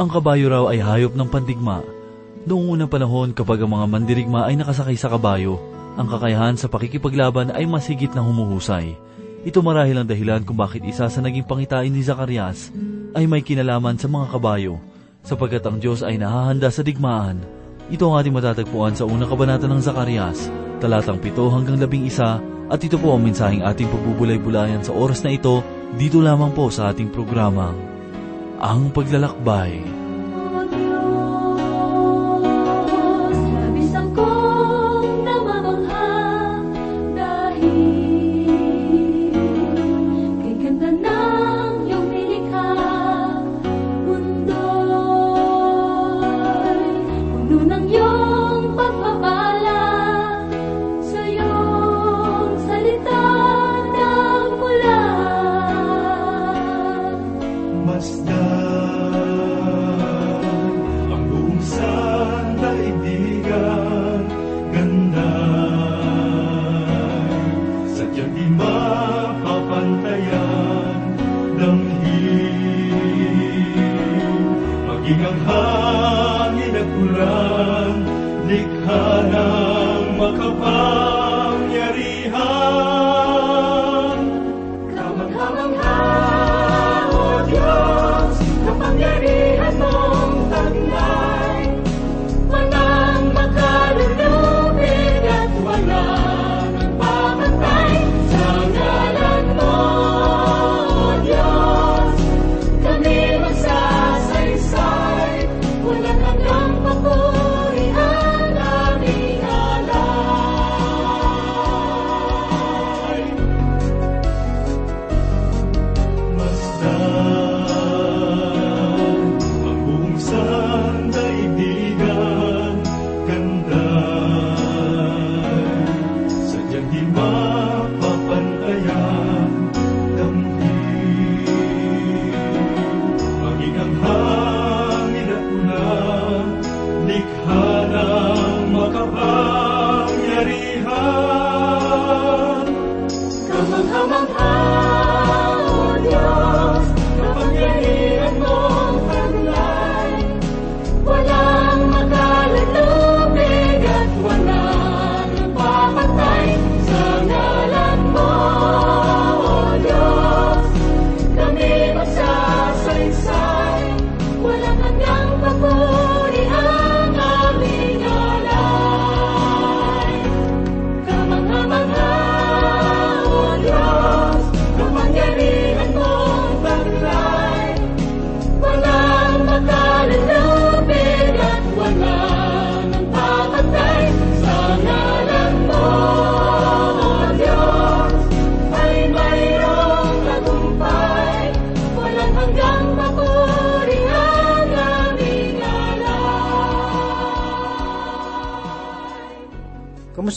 Ang kabayo raw ay hayop ng pandigma. Noong unang panahon kapag ang mga mandirigma ay nakasakay sa kabayo, ang kakayahan sa pakikipaglaban ay mas higit na humuhusay. Ito marahil ang dahilan kung bakit isa sa naging pangitain ni Zacarias ay may kinalaman sa mga kabayo, sapagkat ang Diyos ay nahahanda sa digmaan. Ito ang ating matatagpuan sa unang kabanata ng Zacarias, talatang 7 hanggang 11, at ito po ang mensaheng ating pagbubulay-bulayan sa oras na ito, dito lamang po sa ating programa, Ang Paglalakbay.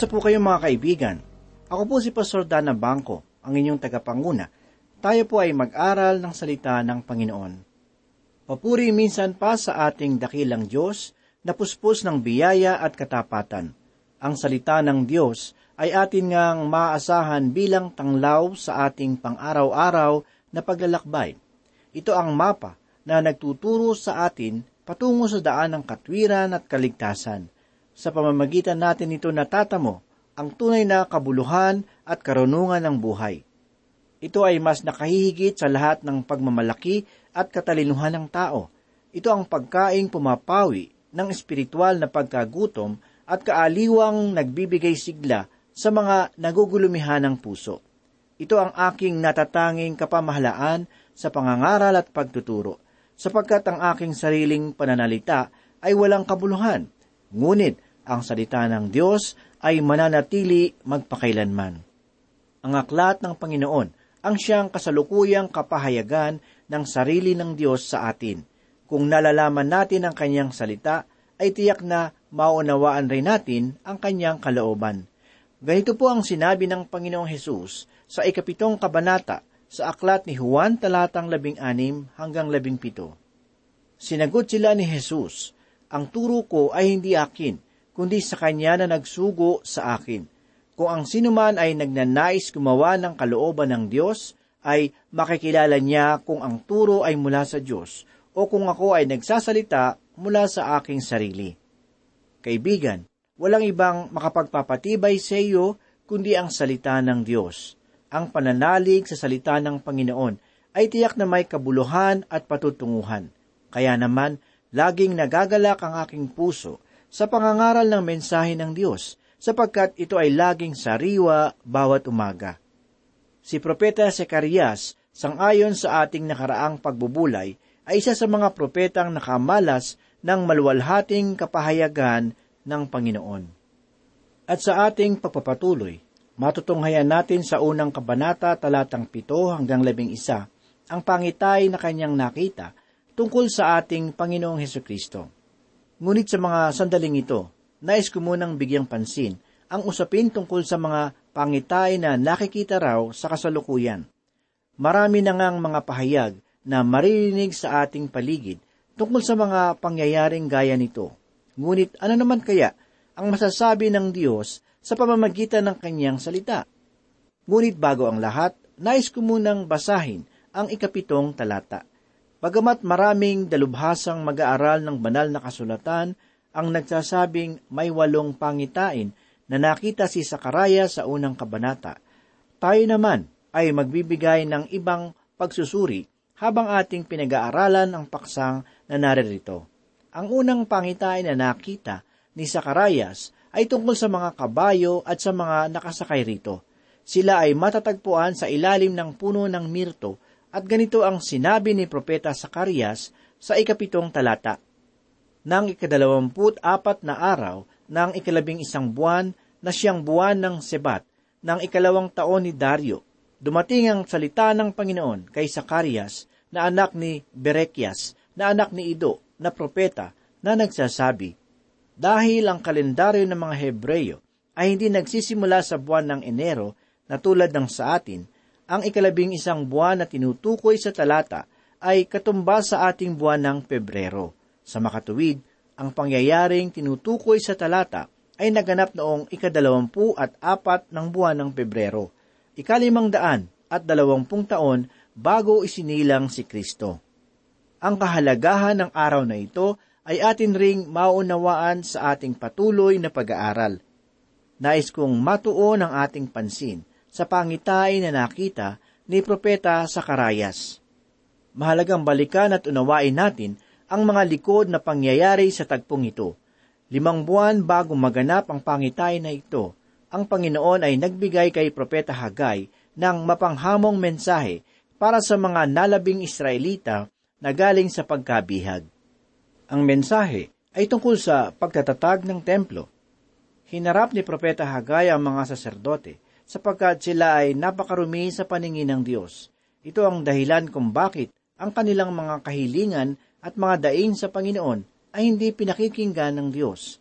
Kumusta po kayo mga kaibigan? Ako po si Pastor Dana Bangko, ang inyong tagapanguna. Tayo po ay mag-aral ng salita ng Panginoon. Papuri minsan pa sa ating dakilang Diyos na puspos ng biyaya at katapatan. Ang salita ng Diyos ay atin ngang maaasahan bilang tanglaw sa ating pang-araw-araw na paglalakbay. Ito ang mapa na nagtuturo sa atin patungo sa daan ng katwiran at kaligtasan. Sa pamamagitan natin ito natatamo ang tunay na kabuluhan at karunungan ng buhay. Ito ay mas nakahihigit sa lahat ng pagmamalaki at katalinuhan ng tao. Ito ang pagkaing pumapawi ng espiritual na pagkagutom at kaaliwang nagbibigay sigla sa mga nagugulumihan ng puso. Ito ang aking natatanging kapamahalaan sa pangangaral at pagtuturo, sapagkat ang aking sariling pananalita ay walang kabuluhan, ngunit ang salita ng Diyos ay mananatili magpakailanman. Ang aklat ng Panginoon ang siyang kasalukuyang kapahayagan ng sarili ng Diyos sa atin. Kung nalalaman natin ang kanyang salita, ay tiyak na maunawaan rin natin ang kanyang kalooban. Ganito po ang sinabi ng Panginoong Hesus sa ikapitong kabanata sa aklat ni Juan talatang labing anim hanggang labing pito. Sinagot sila ni Jesus, Ang turo ko ay hindi akin, kundi sa kanya na nagsugo sa akin. Kung ang sinuman ay nagnanais gumawa ng kalooban ng Diyos, ay makikilala niya kung ang turo ay mula sa Diyos, o kung ako ay nagsasalita mula sa aking sarili. Kaibigan, walang ibang makapagpapatibay sa iyo kundi ang salita ng Diyos. Ang pananalig sa salita ng Panginoon ay tiyak na may kabuluhan at patutunguhan. Kaya naman, laging nagagalak ang aking puso sa pangangaral ng mensahe ng Diyos, sapagkat ito ay laging sariwa bawat umaga. Si Propeta Sekarias, sangayon sa ating nakaraang pagbubulay, ay isa sa mga propetang nakamalas ng maluwalhating kapahayagan ng Panginoon. At sa ating pagpapatuloy, matutunghayan natin sa unang kabanata talatang pito hanggang labing isa ang pangitay na kanyang nakita tungkol sa ating Panginoong Heso Kristo. Ngunit sa mga sandaling ito, nais ko munang bigyang pansin ang usapin tungkol sa mga pangitay na nakikita raw sa kasalukuyan. Marami na ngang mga pahayag na maririnig sa ating paligid tungkol sa mga pangyayaring gaya nito. Ngunit ano naman kaya ang masasabi ng Diyos sa pamamagitan ng kanyang salita? Ngunit bago ang lahat, nais ko munang basahin ang ikapitong talata. Bagamat maraming dalubhasang mag-aaral ng banal na kasulatan ang nagsasabing may walong pangitain na nakita si Sakaraya sa unang kabanata, tayo naman ay magbibigay ng ibang pagsusuri habang ating pinag-aaralan ang paksang na naririto. Ang unang pangitain na nakita ni Sakarayas ay tungkol sa mga kabayo at sa mga nakasakay rito. Sila ay matatagpuan sa ilalim ng puno ng mirto at ganito ang sinabi ni Propeta Sakarias sa ikapitong talata. Nang ikadalawamput apat na araw ng ikalabing isang buwan na siyang buwan ng Sebat ng ikalawang taon ni Dario, dumating ang salita ng Panginoon kay Sakarias na anak ni Berekias na anak ni Ido na propeta na nagsasabi, Dahil ang kalendaryo ng mga Hebreyo ay hindi nagsisimula sa buwan ng Enero na tulad ng sa atin, ang ikalabing isang buwan na tinutukoy sa talata ay katumbas sa ating buwan ng Pebrero. Sa makatuwid, ang pangyayaring tinutukoy sa talata ay naganap noong ikadalawampu at apat ng buwan ng Pebrero, ikalimang daan at dalawampung taon bago isinilang si Kristo. Ang kahalagahan ng araw na ito ay atin ring maunawaan sa ating patuloy na pag-aaral. Nais kong matuon ang ating pansin sa pangitain na nakita ni Propeta Sakarayas. Mahalagang balikan at unawain natin ang mga likod na pangyayari sa tagpong ito. Limang buwan bago maganap ang pangitain na ito, ang Panginoon ay nagbigay kay Propeta Hagay ng mapanghamong mensahe para sa mga nalabing Israelita na galing sa pagkabihag. Ang mensahe ay tungkol sa pagtatatag ng templo. Hinarap ni Propeta Hagay ang mga saserdote sapagkat sila ay napakarumi sa paningin ng Diyos. Ito ang dahilan kung bakit ang kanilang mga kahilingan at mga daing sa Panginoon ay hindi pinakikinggan ng Diyos.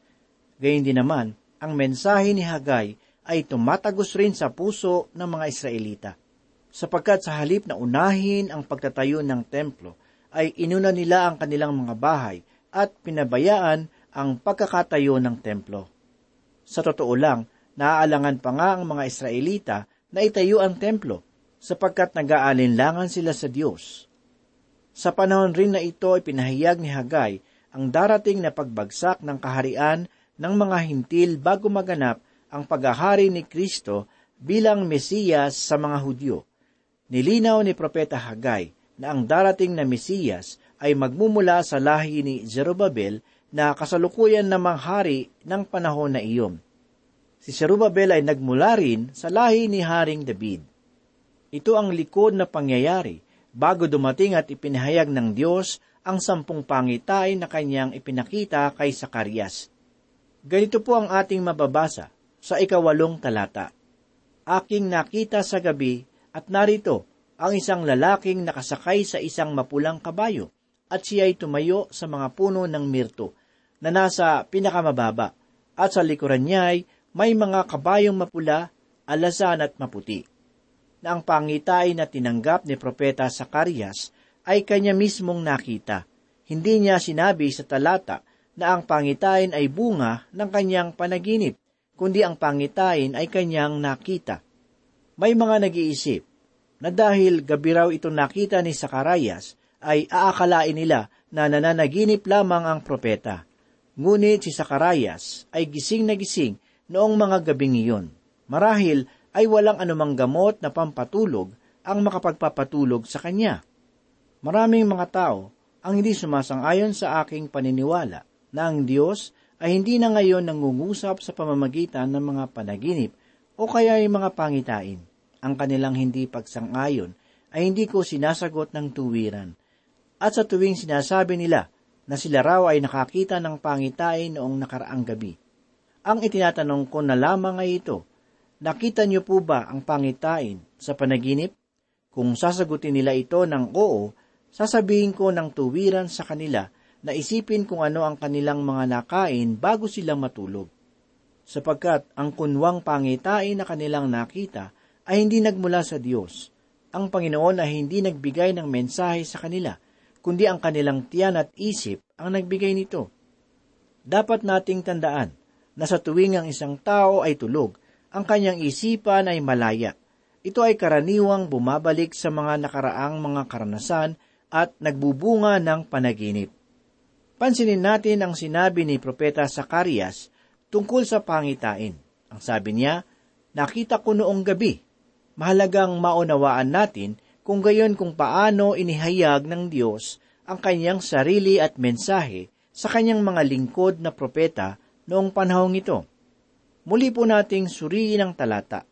Gayun din naman, ang mensahe ni Hagay ay tumatagos rin sa puso ng mga Israelita. Sapagkat sa halip na unahin ang pagtatayo ng templo, ay inuna nila ang kanilang mga bahay at pinabayaan ang pagkakatayo ng templo. Sa totoo lang, naaalangan pa nga ang mga Israelita na itayo ang templo sapagkat nag-aalinlangan sila sa Diyos. Sa panahon rin na ito ay pinahayag ni Hagay ang darating na pagbagsak ng kaharian ng mga hintil bago maganap ang paghahari ni Kristo bilang Mesiyas sa mga Hudyo. Nilinaw ni Propeta Hagay na ang darating na Mesiyas ay magmumula sa lahi ni Zerubabel na kasalukuyan na manghari ng panahon na iyon si Serubabel ay nagmula rin sa lahi ni Haring David. Ito ang likod na pangyayari bago dumating at ipinahayag ng Diyos ang sampung pangitay na kanyang ipinakita kay Sakarias. Ganito po ang ating mababasa sa ikawalong talata. Aking nakita sa gabi at narito ang isang lalaking nakasakay sa isang mapulang kabayo at siya ay tumayo sa mga puno ng mirto na nasa pinakamababa at sa likuran niya ay may mga kabayong mapula, alasan at maputi. Na ang pangitay na tinanggap ni Propeta Sakarias ay kanya mismong nakita. Hindi niya sinabi sa talata na ang pangitain ay bunga ng kanyang panaginip, kundi ang pangitain ay kanyang nakita. May mga nag-iisip na dahil gabi raw ito nakita ni Sakarias, ay aakalain nila na nananaginip lamang ang propeta. Ngunit si Zacarias ay gising na gising noong mga gabing iyon. Marahil ay walang anumang gamot na pampatulog ang makapagpapatulog sa kanya. Maraming mga tao ang hindi sumasang-ayon sa aking paniniwala na ang Diyos ay hindi na ngayon nangungusap sa pamamagitan ng mga panaginip o kaya ay mga pangitain. Ang kanilang hindi pagsang-ayon ay hindi ko sinasagot ng tuwiran. At sa tuwing sinasabi nila na sila raw ay nakakita ng pangitain noong nakaraang gabi. Ang itinatanong ko na lamang ay ito, nakita niyo po ba ang pangitain sa panaginip? Kung sasagutin nila ito ng oo, sasabihin ko ng tuwiran sa kanila na isipin kung ano ang kanilang mga nakain bago silang matulog. Sapagkat ang kunwang pangitain na kanilang nakita ay hindi nagmula sa Diyos. Ang Panginoon ay hindi nagbigay ng mensahe sa kanila, kundi ang kanilang tiyan at isip ang nagbigay nito. Dapat nating tandaan na sa tuwing ang isang tao ay tulog, ang kanyang isipan ay malaya. Ito ay karaniwang bumabalik sa mga nakaraang mga karanasan at nagbubunga ng panaginip. Pansinin natin ang sinabi ni Propeta Sakarias tungkol sa pangitain. Ang sabi niya, nakita ko noong gabi. Mahalagang maunawaan natin kung gayon kung paano inihayag ng Diyos ang kanyang sarili at mensahe sa kanyang mga lingkod na propeta noong panahong ito. Muli po nating suriin ang talata.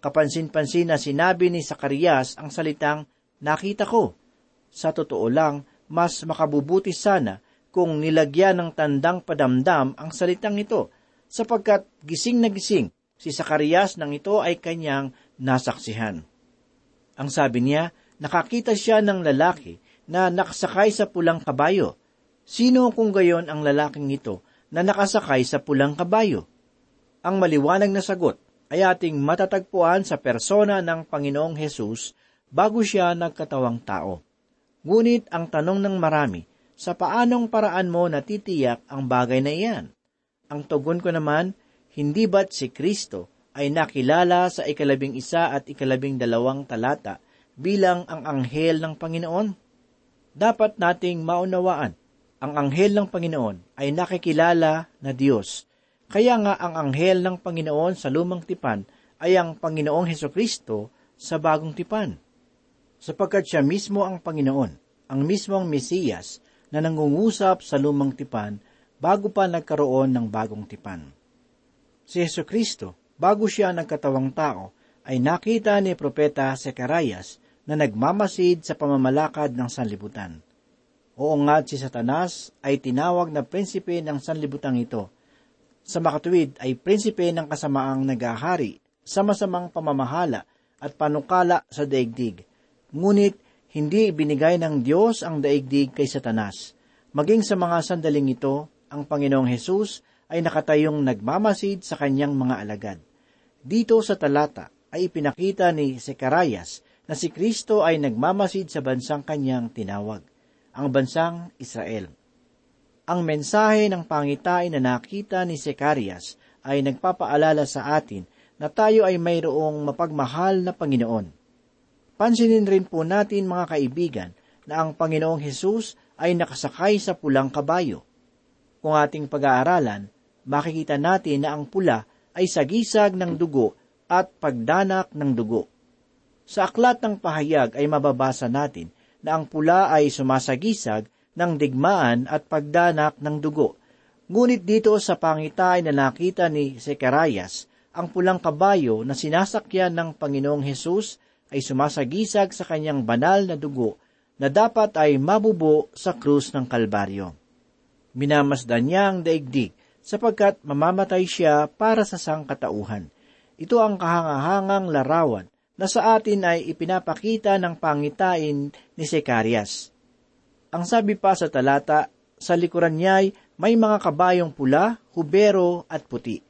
Kapansin-pansin na sinabi ni Sakarias ang salitang, nakita ko. Sa totoo lang, mas makabubuti sana kung nilagyan ng tandang padamdam ang salitang ito, sapagkat gising na gising si Sakarias nang ito ay kanyang nasaksihan. Ang sabi niya, nakakita siya ng lalaki na nakasakay sa pulang kabayo. Sino kung gayon ang lalaking ito na nakasakay sa pulang kabayo? Ang maliwanag na sagot ay ating matatagpuan sa persona ng Panginoong Hesus bago siya nagkatawang tao. Ngunit ang tanong ng marami, sa paanong paraan mo natitiyak ang bagay na iyan? Ang tugon ko naman, hindi ba't si Kristo ay nakilala sa ikalabing isa at ikalabing dalawang talata bilang ang anghel ng Panginoon? Dapat nating maunawaan, ang anghel ng Panginoon ay nakikilala na Diyos. Kaya nga ang anghel ng Panginoon sa lumang tipan ay ang Panginoong Heso Kristo sa bagong tipan sapagkat siya mismo ang Panginoon, ang mismong Mesiyas na nangungusap sa lumang tipan bago pa nagkaroon ng bagong tipan. Si Yesu Kristo, bago siya nagkatawang tao, ay nakita ni Propeta Secarias na nagmamasid sa pamamalakad ng sanlibutan. Oo nga si Satanas ay tinawag na prinsipe ng sanlibutan ito. Sa makatuwid ay prinsipe ng kasamaang nagahari sa masamang pamamahala at panukala sa daigdig Ngunit hindi binigay ng Diyos ang daigdig kay Satanas. Maging sa mga sandaling ito, ang Panginoong Hesus ay nakatayong nagmamasid sa kanyang mga alagad. Dito sa talata ay ipinakita ni Secarias na si Kristo ay nagmamasid sa bansang kanyang tinawag, ang bansang Israel. Ang mensahe ng pangitain na nakita ni Secarias ay nagpapaalala sa atin na tayo ay mayroong mapagmahal na Panginoon Pansinin rin po natin mga kaibigan na ang Panginoong Hesus ay nakasakay sa pulang kabayo. Kung ating pag-aaralan, makikita natin na ang pula ay sagisag ng dugo at pagdanak ng dugo. Sa aklat ng pahayag ay mababasa natin na ang pula ay sumasagisag ng digmaan at pagdanak ng dugo. Ngunit dito sa pangitain na nakita ni Secarias, ang pulang kabayo na sinasakyan ng Panginoong Hesus ay sumasagisag sa kanyang banal na dugo na dapat ay mabubo sa krus ng Kalbaryo. Minamasdan niya ang daigdig sapagkat mamamatay siya para sa sangkatauhan. Ito ang kahangahangang larawan na sa atin ay ipinapakita ng pangitain ni Secarias. Ang sabi pa sa talata, sa likuran niya ay may mga kabayong pula, hubero at puti.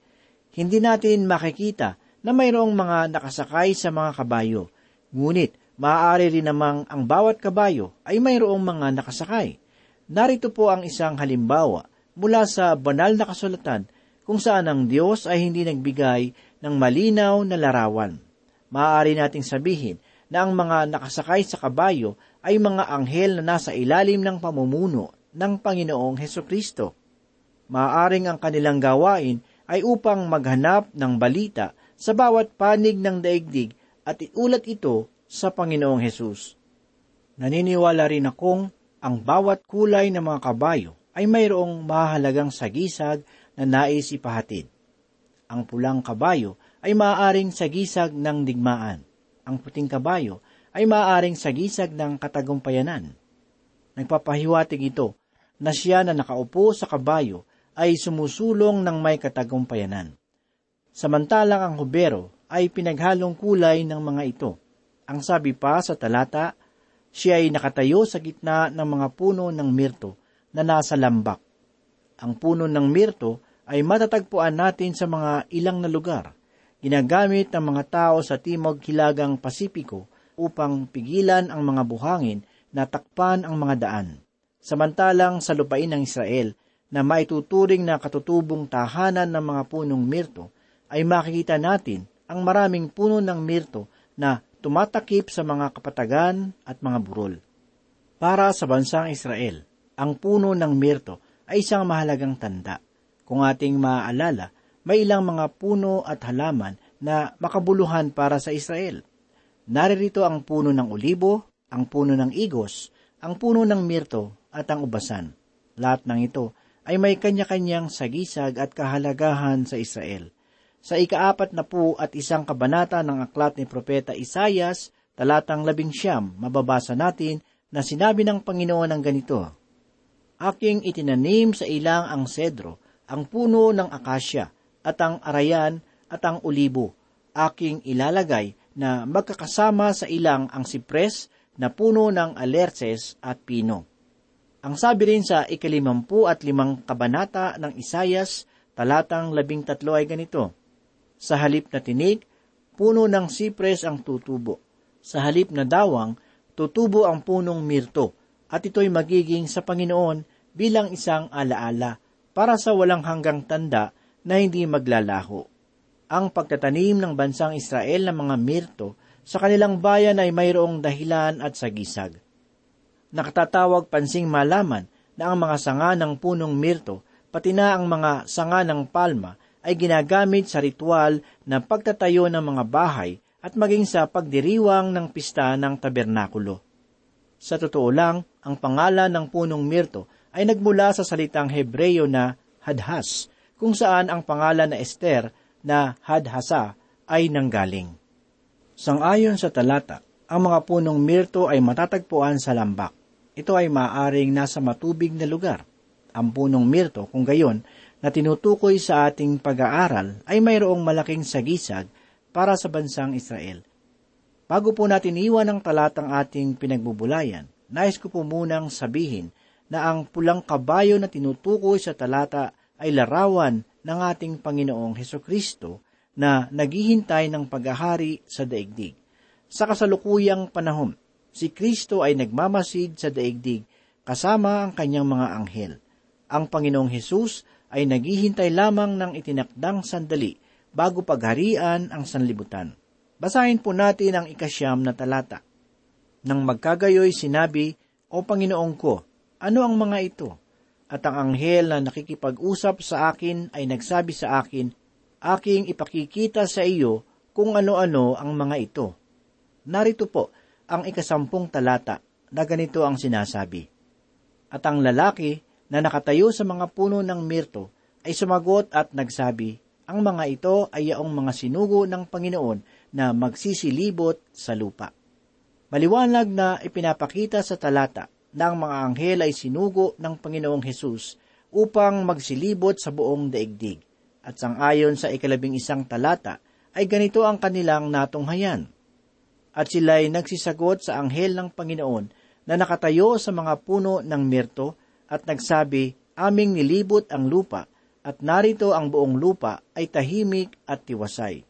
Hindi natin makikita na mayroong mga nakasakay sa mga kabayo, Ngunit, maaari rin namang ang bawat kabayo ay mayroong mga nakasakay. Narito po ang isang halimbawa mula sa banal na kasulatan kung saan ang Diyos ay hindi nagbigay ng malinaw na larawan. Maaari nating sabihin na ang mga nakasakay sa kabayo ay mga anghel na nasa ilalim ng pamumuno ng Panginoong Heso Kristo. Maaaring ang kanilang gawain ay upang maghanap ng balita sa bawat panig ng daigdig at iulat ito sa Panginoong Hesus. Naniniwala rin akong ang bawat kulay ng mga kabayo ay mayroong mahalagang sagisag na nais ipahatid. Ang pulang kabayo ay maaaring sagisag ng digmaan. Ang puting kabayo ay maaaring sagisag ng katagumpayanan. Nagpapahiwatig ito na siya na nakaupo sa kabayo ay sumusulong ng may katagumpayanan. Samantalang ang hubero ay pinaghalong kulay ng mga ito. Ang sabi pa sa talata, siya ay nakatayo sa gitna ng mga puno ng mirto na nasa lambak. Ang puno ng mirto ay matatagpuan natin sa mga ilang na lugar. Ginagamit ng mga tao sa Timog Hilagang Pasipiko upang pigilan ang mga buhangin na takpan ang mga daan. Samantalang sa lupain ng Israel na maituturing na katutubong tahanan ng mga punong mirto, ay makikita natin ang maraming puno ng mirto na tumatakip sa mga kapatagan at mga burol. Para sa bansang Israel, ang puno ng mirto ay isang mahalagang tanda. Kung ating maaalala, may ilang mga puno at halaman na makabuluhan para sa Israel. Naririto ang puno ng olibo, ang puno ng igos, ang puno ng mirto at ang ubasan. Lahat ng ito ay may kanya-kanyang sagisag at kahalagahan sa Israel. Sa ikaapat na po at isang kabanata ng aklat ni Propeta Isayas, talatang labing siyam, mababasa natin na sinabi ng Panginoon ng ganito, Aking itinanim sa ilang ang sedro, ang puno ng akasya, at ang arayan, at ang olibo. Aking ilalagay na magkakasama sa ilang ang sipres na puno ng alerces at pino. Ang sabi rin sa ikalimampu at limang kabanata ng Isayas, talatang labing tatlo ay ganito, Sa halip na tinig, puno ng sipres ang tutubo. Sa halip na dawang, tutubo ang punong mirto, at ito'y magiging sa Panginoon bilang isang alaala para sa walang hanggang tanda na hindi maglalaho. Ang pagtatanim ng bansang Israel ng mga mirto sa kanilang bayan ay mayroong dahilan at sagisag. Nakatatawag pansing malaman na ang mga sanga ng punong mirto, pati na ang mga sanga ng palma, ay ginagamit sa ritual na pagtatayo ng mga bahay at maging sa pagdiriwang ng pista ng tabernakulo. Sa totoo lang, ang pangalan ng punong mirto ay nagmula sa salitang Hebreyo na hadhas, kung saan ang pangalan na Esther na hadhasa ay nanggaling. Sangayon sa talata, ang mga punong mirto ay matatagpuan sa lambak. Ito ay maaring nasa matubig na lugar. Ang punong mirto, kung gayon, na tinutukoy sa ating pag-aaral ay mayroong malaking sagisag para sa bansang Israel. Bago po natin iwan ang talatang ating pinagbubulayan, nais ko po munang sabihin na ang pulang kabayo na tinutukoy sa talata ay larawan ng ating Panginoong Heso Kristo na naghihintay ng paghahari sa daigdig. Sa kasalukuyang panahon, si Kristo ay nagmamasid sa daigdig kasama ang kanyang mga anghel. Ang Panginoong Hesus ay naghihintay lamang ng itinakdang sandali bago pagharian ang sanlibutan. Basahin po natin ang ikasyam na talata. Nang magkagayoy sinabi, O Panginoong ko, ano ang mga ito? At ang anghel na nakikipag-usap sa akin ay nagsabi sa akin, Aking ipakikita sa iyo kung ano-ano ang mga ito. Narito po ang ikasampung talata na ganito ang sinasabi. At ang lalaki na nakatayo sa mga puno ng mirto ay sumagot at nagsabi, ang mga ito ay yaong mga sinugo ng Panginoon na magsisilibot sa lupa. Maliwanag na ipinapakita sa talata ang mga anghel ay sinugo ng Panginoong Hesus upang magsilibot sa buong daigdig. At sangayon sa ikalabing isang talata ay ganito ang kanilang natunghayan. At sila'y nagsisagot sa anghel ng Panginoon na nakatayo sa mga puno ng mirto at nagsabi, Aming nilibot ang lupa, at narito ang buong lupa ay tahimik at tiwasay.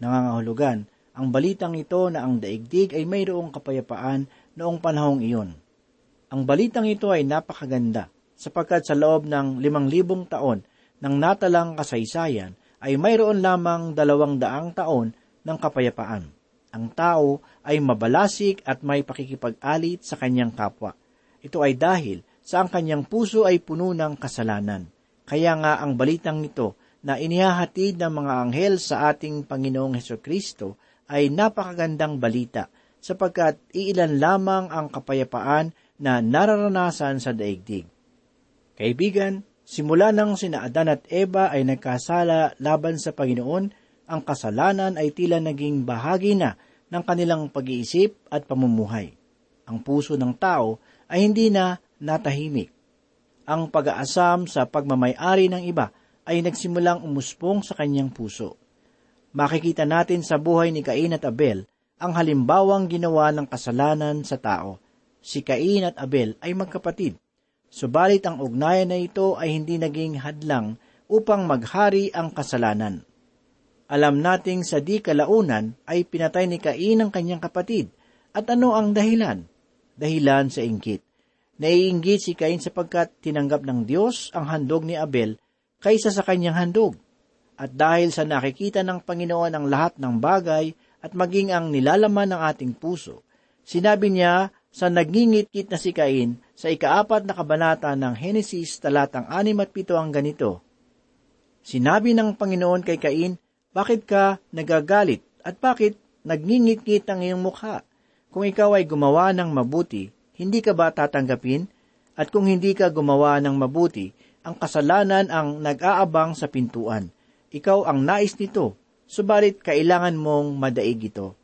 Nangangahulugan, ang balitang ito na ang daigdig ay mayroong kapayapaan noong panahong iyon. Ang balitang ito ay napakaganda, sapagkat sa loob ng limang libong taon ng natalang kasaysayan ay mayroon lamang dalawang daang taon ng kapayapaan. Ang tao ay mabalasik at may pakikipag-alit sa kanyang kapwa. Ito ay dahil sa ang kanyang puso ay puno ng kasalanan. Kaya nga ang balitang ito na inihahatid ng mga anghel sa ating Panginoong Heso Kristo ay napakagandang balita sapagkat iilan lamang ang kapayapaan na nararanasan sa daigdig. Kaibigan, simula nang sina Adan at Eva ay nagkasala laban sa Panginoon, ang kasalanan ay tila naging bahagi na ng kanilang pag-iisip at pamumuhay. Ang puso ng tao ay hindi na natahimik. Ang pag-aasam sa pagmamayari ng iba ay nagsimulang umuspong sa kanyang puso. Makikita natin sa buhay ni Cain at Abel ang halimbawang ginawa ng kasalanan sa tao. Si Cain at Abel ay magkapatid. Subalit ang ugnayan na ito ay hindi naging hadlang upang maghari ang kasalanan. Alam nating sa di kalaunan ay pinatay ni Cain ang kanyang kapatid. At ano ang dahilan? Dahilan sa inggit. Naiinggit si Cain sapagkat tinanggap ng Diyos ang handog ni Abel kaysa sa kanyang handog. At dahil sa nakikita ng Panginoon ang lahat ng bagay at maging ang nilalaman ng ating puso, sinabi niya sa nagngingit-ngit na si Cain sa ikaapat na kabanata ng Henesis talatang anim at pito ang ganito. Sinabi ng Panginoon kay Cain, bakit ka nagagalit at bakit nagngingit-ngit ang iyong mukha? Kung ikaw ay gumawa ng mabuti, hindi ka ba tatanggapin? At kung hindi ka gumawa ng mabuti, ang kasalanan ang nag-aabang sa pintuan. Ikaw ang nais nito, subalit kailangan mong madaig ito.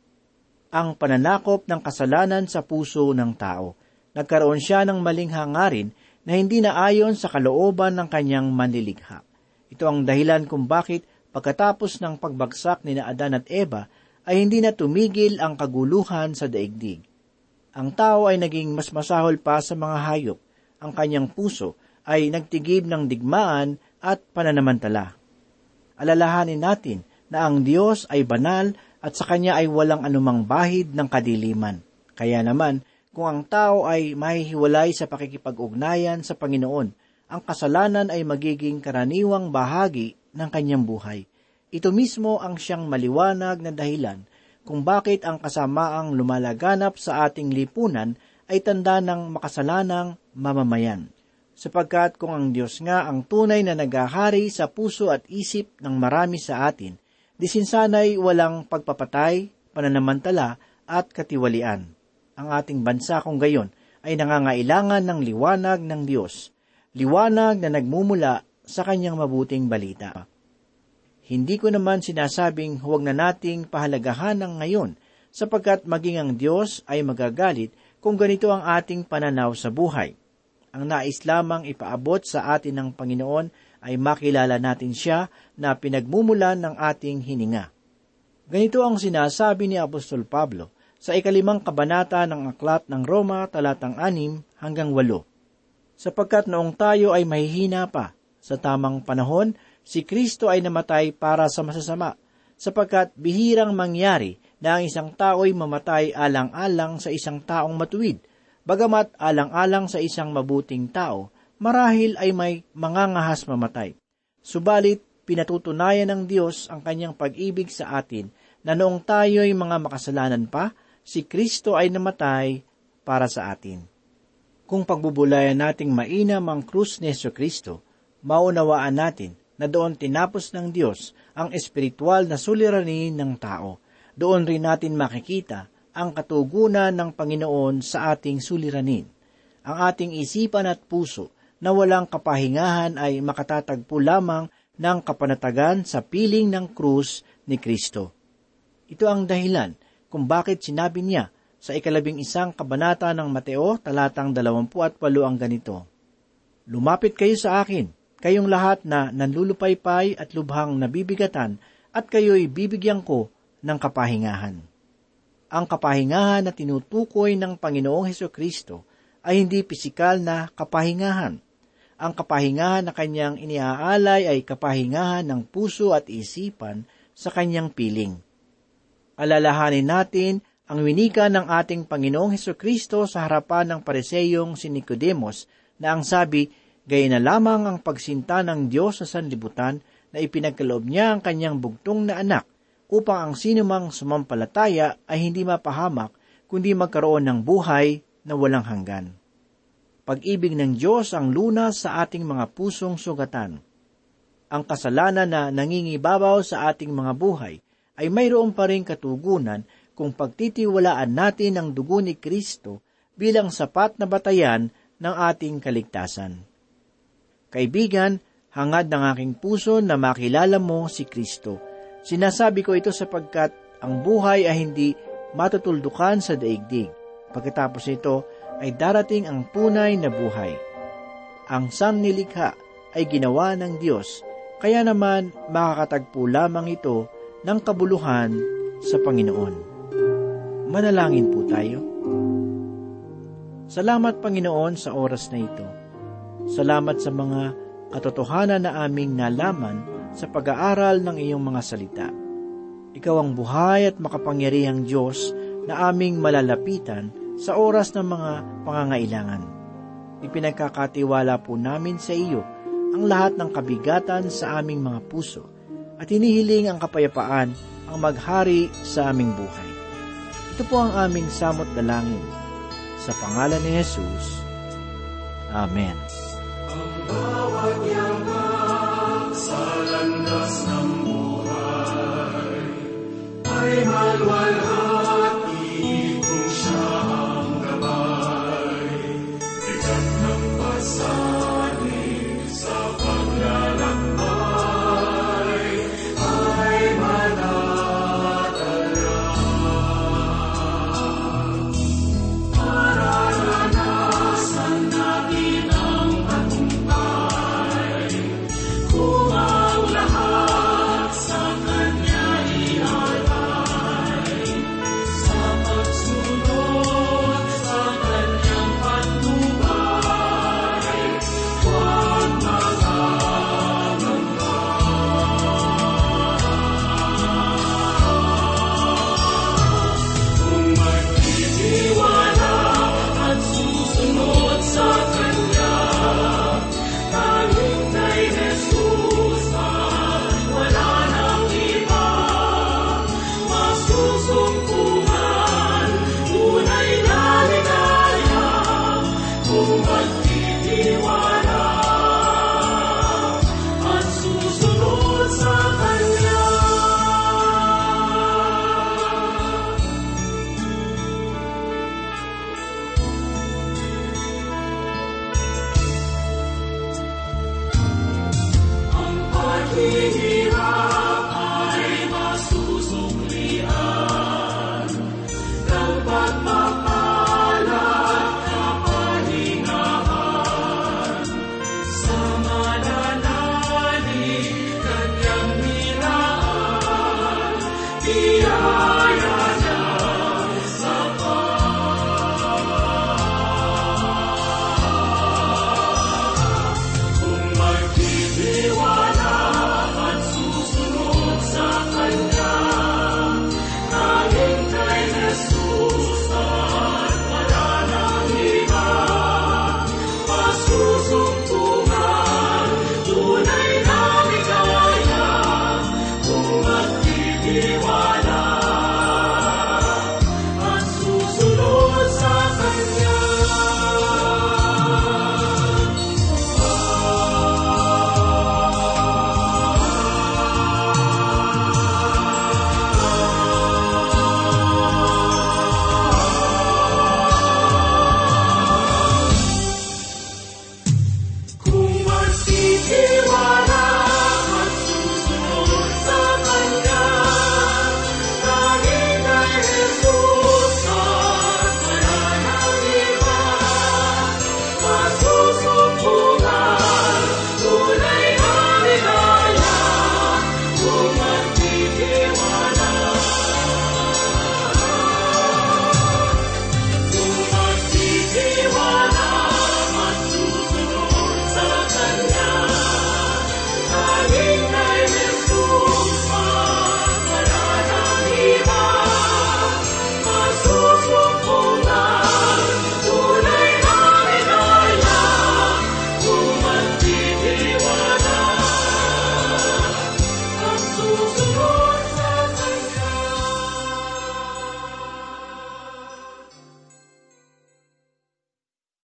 Ang pananakop ng kasalanan sa puso ng tao. Nagkaroon siya ng maling hangarin na hindi na ayon sa kalooban ng kanyang manlilikha. Ito ang dahilan kung bakit pagkatapos ng pagbagsak ni Adan at Eva ay hindi na tumigil ang kaguluhan sa daigdig. Ang tao ay naging mas masahol pa sa mga hayop. Ang kanyang puso ay nagtigib ng digmaan at pananamantala. Alalahanin natin na ang Diyos ay banal at sa Kanya ay walang anumang bahid ng kadiliman. Kaya naman, kung ang tao ay mahihiwalay sa pakikipag-ugnayan sa Panginoon, ang kasalanan ay magiging karaniwang bahagi ng kanyang buhay. Ito mismo ang siyang maliwanag na dahilan kung bakit ang kasamaang lumalaganap sa ating lipunan ay tanda ng makasalanang mamamayan. Sapagkat kung ang Diyos nga ang tunay na nagahari sa puso at isip ng marami sa atin, disinsanay walang pagpapatay, pananamantala at katiwalian. Ang ating bansa kung gayon ay nangangailangan ng liwanag ng Diyos, liwanag na nagmumula sa kanyang mabuting balita. Hindi ko naman sinasabing huwag na nating pahalagahan ng ngayon sapagkat maging ang Diyos ay magagalit kung ganito ang ating pananaw sa buhay. Ang nais lamang ipaabot sa atin ng Panginoon ay makilala natin siya na pinagmumulan ng ating hininga. Ganito ang sinasabi ni Apostol Pablo sa ikalimang kabanata ng Aklat ng Roma talatang anim hanggang walo. Sapagkat noong tayo ay mahihina pa, sa tamang panahon, si Kristo ay namatay para sa masasama, sapagkat bihirang mangyari na ang isang tao'y mamatay alang-alang sa isang taong matuwid, bagamat alang-alang sa isang mabuting tao, marahil ay may mangangahas mamatay. Subalit, pinatutunayan ng Diyos ang kanyang pag-ibig sa atin na noong tayo'y mga makasalanan pa, si Kristo ay namatay para sa atin. Kung pagbubulayan nating mainam ang krus ni Yeso Kristo, maunawaan natin na doon tinapos ng Diyos ang espiritual na suliranin ng tao. Doon rin natin makikita ang katugunan ng Panginoon sa ating suliranin. Ang ating isipan at puso na walang kapahingahan ay makatatagpo lamang ng kapanatagan sa piling ng krus ni Kristo. Ito ang dahilan kung bakit sinabi niya sa ikalabing isang kabanata ng Mateo talatang dalawampu at walo ang ganito, Lumapit kayo sa akin, kayong lahat na nanlulupaypay at lubhang nabibigatan, at kayo'y bibigyan ko ng kapahingahan. Ang kapahingahan na tinutukoy ng Panginoong Heso Kristo ay hindi pisikal na kapahingahan. Ang kapahingahan na kanyang iniaalay ay kapahingahan ng puso at isipan sa kanyang piling. Alalahanin natin ang winika ng ating Panginoong Heso Kristo sa harapan ng pareseyong si Nicodemos na ang sabi, gaya na lamang ang pagsinta ng Diyos sa sanlibutan na ipinagkaloob niya ang kanyang bugtong na anak upang ang sinumang sumampalataya ay hindi mapahamak kundi magkaroon ng buhay na walang hanggan. Pag-ibig ng Diyos ang lunas sa ating mga pusong sugatan. Ang kasalanan na nangingibabaw sa ating mga buhay ay mayroon pa rin katugunan kung pagtitiwalaan natin ang dugo ni Kristo bilang sapat na batayan ng ating kaligtasan. Kaibigan, hangad ng aking puso na makilala mo si Kristo. Sinasabi ko ito sapagkat ang buhay ay hindi matutuldukan sa daigdig. Pagkatapos nito ay darating ang tunay na buhay. Ang sannilikha ay ginawa ng Diyos, kaya naman makakatagpo lamang ito ng kabuluhan sa Panginoon. Manalangin po tayo. Salamat Panginoon sa oras na ito. Salamat sa mga katotohanan na aming nalaman sa pag-aaral ng iyong mga salita. Ikaw ang buhay at makapangyarihang Diyos na aming malalapitan sa oras ng mga pangangailangan. Ipinagkakatiwala po namin sa iyo ang lahat ng kabigatan sa aming mga puso at hinihiling ang kapayapaan ang maghari sa aming buhay. Ito po ang aming samot dalangin. Sa pangalan ni Jesus. Amen. Bawat yaman sa landas ng buhay ay malwalhati